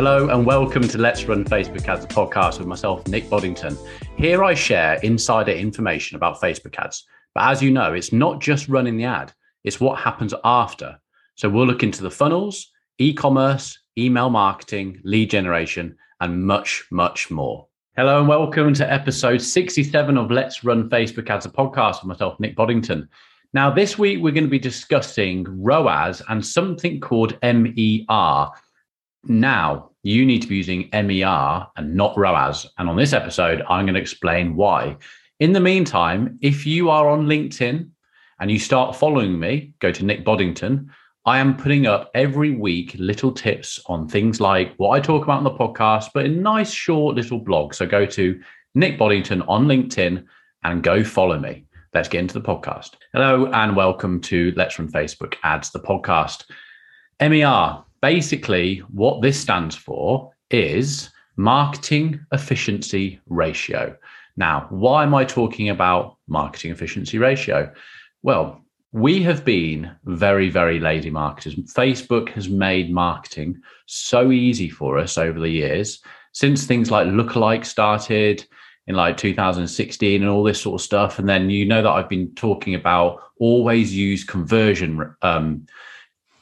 Hello and welcome to Let's Run Facebook Ads, podcast with myself, Nick Boddington. Here I share insider information about Facebook ads. But as you know, it's not just running the ad, it's what happens after. So we'll look into the funnels, e commerce, email marketing, lead generation, and much, much more. Hello and welcome to episode 67 of Let's Run Facebook Ads, a podcast with myself, Nick Boddington. Now, this week we're going to be discussing ROAS and something called MER. Now, you need to be using MER and not ROAS. And on this episode, I'm going to explain why. In the meantime, if you are on LinkedIn and you start following me, go to Nick Boddington. I am putting up every week little tips on things like what I talk about on the podcast, but in nice short little blog. So go to Nick Boddington on LinkedIn and go follow me. Let's get into the podcast. Hello and welcome to Let's Run Facebook Ads, the podcast. MER, basically, what this stands for is marketing efficiency ratio. Now, why am I talking about marketing efficiency ratio? Well, we have been very, very lazy marketers. Facebook has made marketing so easy for us over the years since things like lookalike started in like 2016 and all this sort of stuff. And then you know that I've been talking about always use conversion um,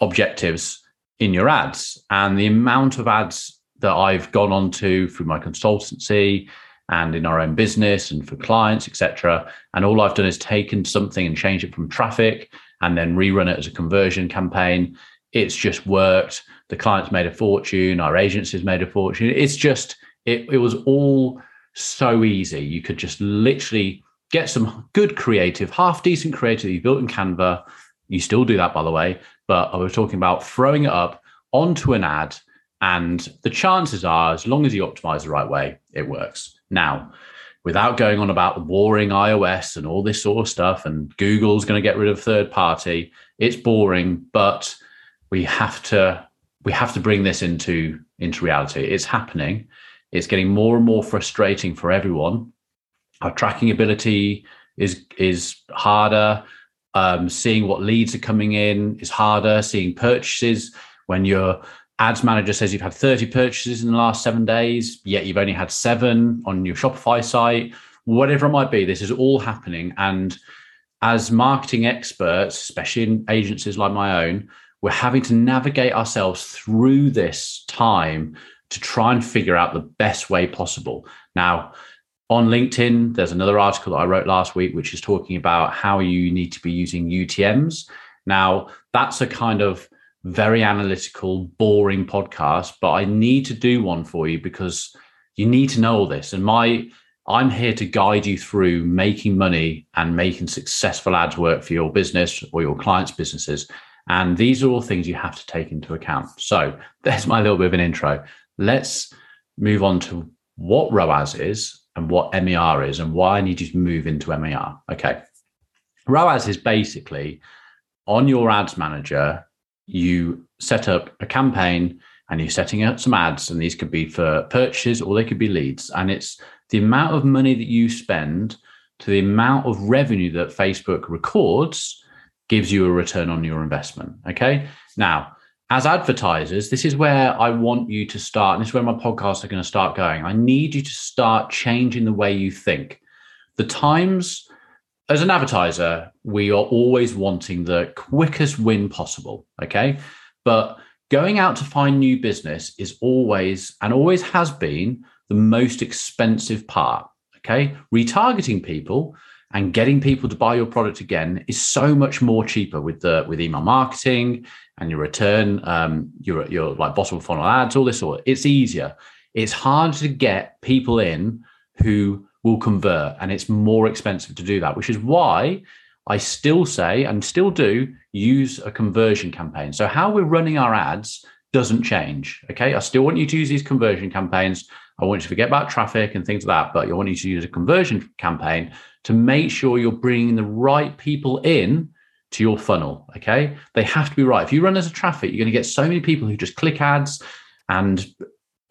objectives in your ads and the amount of ads that I've gone on to through my consultancy and in our own business and for clients, etc. And all I've done is taken something and changed it from traffic and then rerun it as a conversion campaign. It's just worked. The clients made a fortune. Our agencies made a fortune. It's just it. It was all so easy. You could just literally get some good creative, half decent creative you built in Canva. You still do that, by the way, but I was talking about throwing it up onto an ad. And the chances are, as long as you optimize the right way, it works. Now, without going on about boring iOS and all this sort of stuff, and Google's going to get rid of third party, it's boring, but we have to we have to bring this into into reality. It's happening. It's getting more and more frustrating for everyone. Our tracking ability is is harder. Um, seeing what leads are coming in is harder. Seeing purchases when your ads manager says you've had 30 purchases in the last seven days, yet you've only had seven on your Shopify site, whatever it might be, this is all happening. And as marketing experts, especially in agencies like my own, we're having to navigate ourselves through this time to try and figure out the best way possible. Now, on LinkedIn, there's another article that I wrote last week, which is talking about how you need to be using UTMs. Now, that's a kind of very analytical, boring podcast, but I need to do one for you because you need to know all this. And my I'm here to guide you through making money and making successful ads work for your business or your clients' businesses. And these are all things you have to take into account. So there's my little bit of an intro. Let's move on to what ROAS is and what MER is and why I need you to move into MER. Okay. ROAS is basically on your ads manager, you set up a campaign and you're setting up some ads, and these could be for purchases or they could be leads. And it's the amount of money that you spend to the amount of revenue that Facebook records gives you a return on your investment. Okay. Now, as advertisers, this is where I want you to start. And this is where my podcasts are going to start going. I need you to start changing the way you think. The times as an advertiser, we are always wanting the quickest win possible. Okay. But going out to find new business is always and always has been the most expensive part. Okay. Retargeting people and getting people to buy your product again is so much more cheaper with the with email marketing and your return, um, your your like bottom funnel ads, all this sort. It's easier. It's hard to get people in who will convert and it's more expensive to do that which is why i still say and still do use a conversion campaign so how we're running our ads doesn't change okay i still want you to use these conversion campaigns i want you to forget about traffic and things like that but i want you to use a conversion campaign to make sure you're bringing the right people in to your funnel okay they have to be right if you run as a traffic you're going to get so many people who just click ads and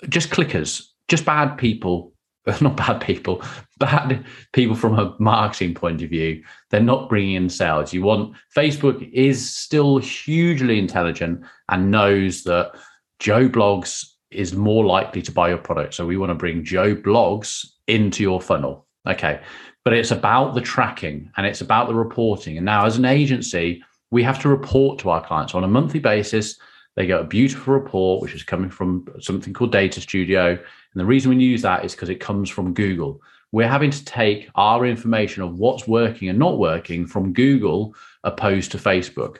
just clickers just bad people not bad people, bad people from a marketing point of view. They're not bringing in sales. You want Facebook is still hugely intelligent and knows that Joe Bloggs is more likely to buy your product. So we want to bring Joe Bloggs into your funnel. Okay. But it's about the tracking and it's about the reporting. And now, as an agency, we have to report to our clients on a monthly basis. They get a beautiful report, which is coming from something called Data Studio. And the reason we use that is because it comes from Google. We're having to take our information of what's working and not working from Google opposed to Facebook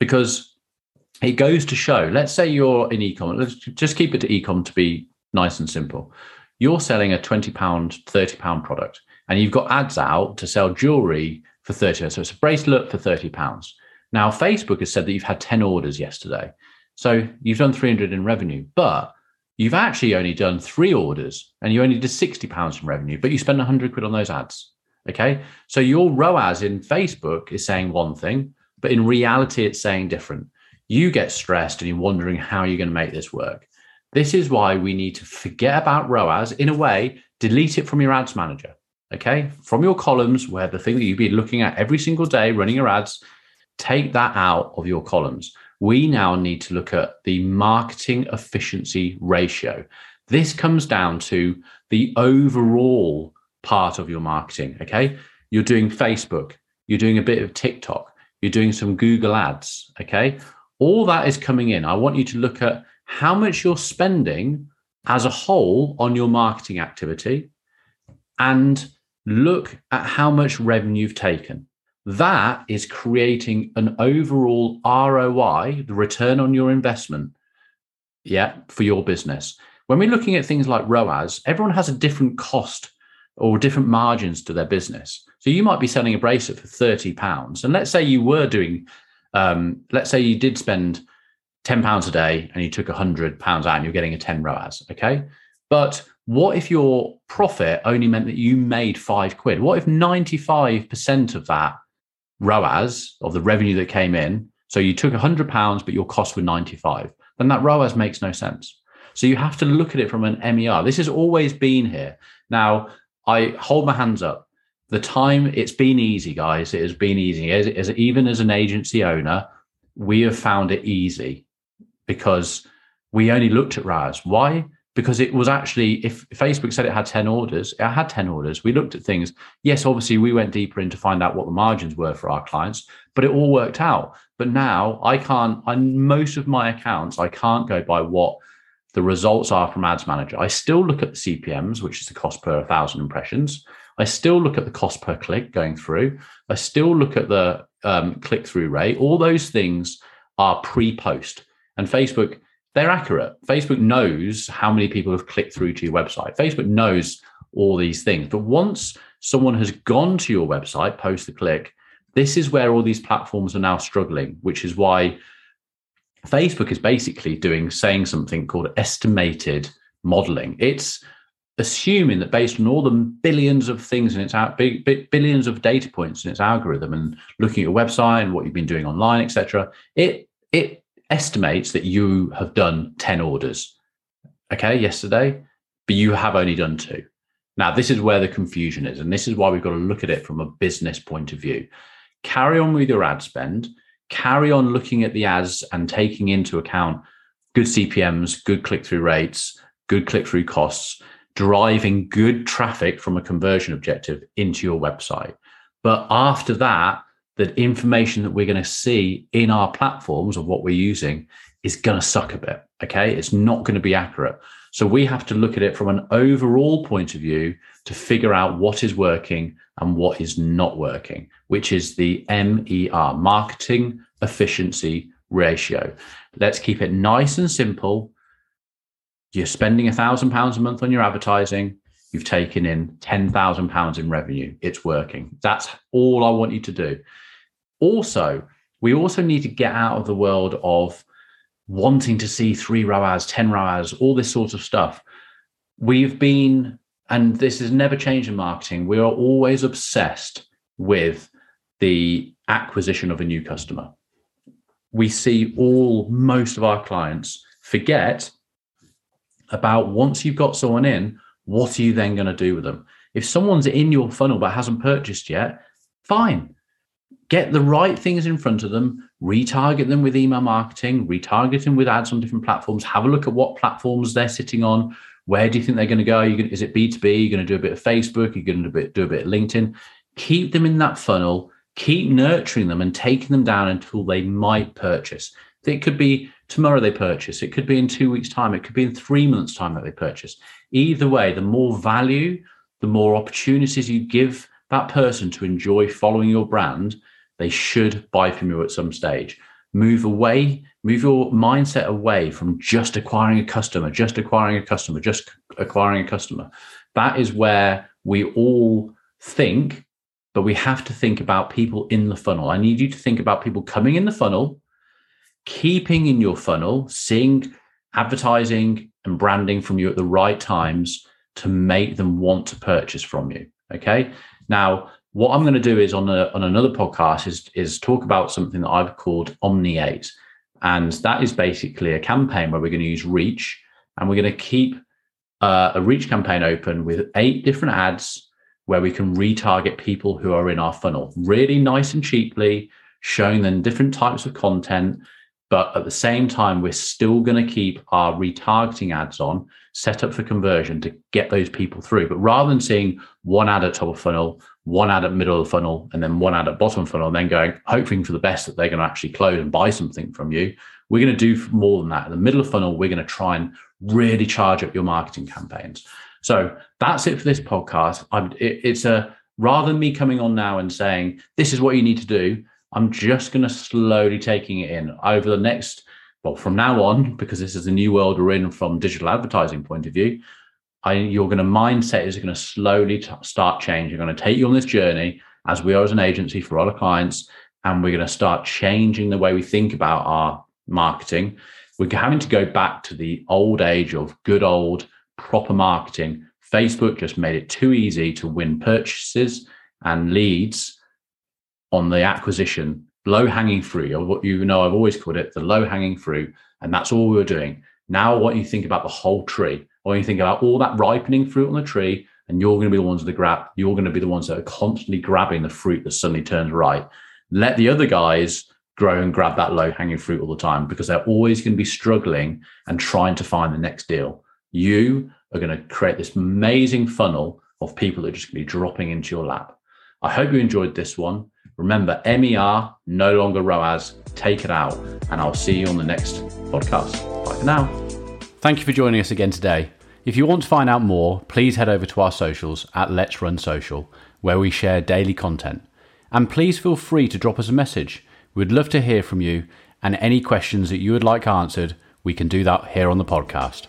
because it goes to show, let's say you're in ecom, let's just keep it to ecom to be nice and simple. You're selling a 20 pound, 30 pound product and you've got ads out to sell jewelry for 30. So it's a bracelet for 30 pounds. Now, Facebook has said that you've had 10 orders yesterday. So you've done 300 in revenue, but you've actually only done three orders and you only did 60 pounds in revenue, but you spend 100 quid on those ads. Okay. So your ROAS in Facebook is saying one thing, but in reality, it's saying different. You get stressed and you're wondering how you're going to make this work. This is why we need to forget about ROAS in a way, delete it from your ads manager. Okay. From your columns, where the thing that you'd be looking at every single day running your ads, take that out of your columns. We now need to look at the marketing efficiency ratio. This comes down to the overall part of your marketing. Okay. You're doing Facebook, you're doing a bit of TikTok, you're doing some Google ads. Okay. All that is coming in. I want you to look at how much you're spending as a whole on your marketing activity and look at how much revenue you've taken. That is creating an overall ROI, the return on your investment, yeah, for your business. When we're looking at things like ROAS, everyone has a different cost or different margins to their business. So you might be selling a bracelet for 30 pounds. And let's say you were doing, um, let's say you did spend 10 pounds a day and you took 100 pounds out and you're getting a 10 ROAS. Okay. But what if your profit only meant that you made five quid? What if 95% of that ROAS of the revenue that came in, so you took 100 pounds, but your costs were 95, then that ROAS makes no sense. So you have to look at it from an MER. This has always been here. Now, I hold my hands up. The time it's been easy, guys. It has been easy. As, as even as an agency owner, we have found it easy because we only looked at ROAS. Why? because it was actually if Facebook said it had 10 orders, it had 10 orders. We looked at things. Yes, obviously we went deeper in to find out what the margins were for our clients, but it all worked out. But now I can't on most of my accounts, I can't go by what the results are from ads manager. I still look at the CPMs, which is the cost per thousand impressions. I still look at the cost per click going through. I still look at the um, click through rate. All those things are pre post. And Facebook they're accurate. Facebook knows how many people have clicked through to your website. Facebook knows all these things. But once someone has gone to your website post the click, this is where all these platforms are now struggling, which is why Facebook is basically doing saying something called estimated modeling. It's assuming that based on all the billions of things in its out billions of data points in its algorithm and looking at your website and what you've been doing online, etc., it it estimates that you have done 10 orders, okay, yesterday, but you have only done two. Now, this is where the confusion is. And this is why we've got to look at it from a business point of view. Carry on with your ad spend, carry on looking at the ads and taking into account good CPMs, good click through rates, good click through costs, driving good traffic from a conversion objective into your website. But after that, the information that we're going to see in our platforms of what we're using is going to suck a bit. Okay. It's not going to be accurate. So we have to look at it from an overall point of view to figure out what is working and what is not working, which is the MER, marketing efficiency ratio. Let's keep it nice and simple. You're spending a thousand pounds a month on your advertising. You've taken in ten thousand pounds in revenue. It's working. That's all I want you to do. Also, we also need to get out of the world of wanting to see three ROAS, 10 ROAS, all this sort of stuff. We've been, and this has never changed in marketing, we are always obsessed with the acquisition of a new customer. We see all, most of our clients forget about once you've got someone in, what are you then going to do with them? If someone's in your funnel but hasn't purchased yet, fine get the right things in front of them, retarget them with email marketing, retarget them with ads on different platforms. Have a look at what platforms they're sitting on. Where do you think they're going to go? Gonna, is it B2B? You're going to do a bit of Facebook? You're going to do a bit, do a bit of LinkedIn. Keep them in that funnel, keep nurturing them and taking them down until they might purchase. It could be tomorrow they purchase. It could be in two weeks' time. It could be in three months' time that they purchase. Either way, the more value, the more opportunities you give that person to enjoy following your brand, they should buy from you at some stage. Move away, move your mindset away from just acquiring a customer, just acquiring a customer, just acquiring a customer. That is where we all think, but we have to think about people in the funnel. I need you to think about people coming in the funnel, keeping in your funnel, seeing advertising and branding from you at the right times to make them want to purchase from you. Okay. Now, what I'm going to do is on a, on another podcast is is talk about something that I've called Omni Eight, and that is basically a campaign where we're going to use reach, and we're going to keep uh, a reach campaign open with eight different ads where we can retarget people who are in our funnel really nice and cheaply, showing them different types of content. But at the same time, we're still going to keep our retargeting ads on, set up for conversion to get those people through. But rather than seeing one ad at top of funnel, one ad at middle of funnel, and then one ad at bottom funnel, and then going, hoping for the best that they're going to actually close and buy something from you, we're going to do more than that. In the middle of funnel, we're going to try and really charge up your marketing campaigns. So that's it for this podcast. It, it's a rather than me coming on now and saying this is what you need to do. I'm just going to slowly taking it in over the next well from now on because this is a new world we're in from digital advertising point of view. I, you're going to mindset is going to slowly t- start changing. You're going to take you on this journey as we are as an agency for other clients, and we're going to start changing the way we think about our marketing. We're having to go back to the old age of good old proper marketing. Facebook just made it too easy to win purchases and leads on the acquisition, low hanging fruit, or what you know, I've always called it the low hanging fruit. And that's all we were doing. Now, what you think about the whole tree, or you think about all that ripening fruit on the tree, and you're going to be the ones that grab, you're going to be the ones that are constantly grabbing the fruit that suddenly turns right. Let the other guys grow and grab that low hanging fruit all the time because they're always going to be struggling and trying to find the next deal. You are going to create this amazing funnel of people that are just going to be dropping into your lap. I hope you enjoyed this one. Remember, MER, no longer ROAS. Take it out. And I'll see you on the next podcast. Bye for now. Thank you for joining us again today. If you want to find out more, please head over to our socials at Let's Run Social, where we share daily content. And please feel free to drop us a message. We'd love to hear from you, and any questions that you would like answered, we can do that here on the podcast.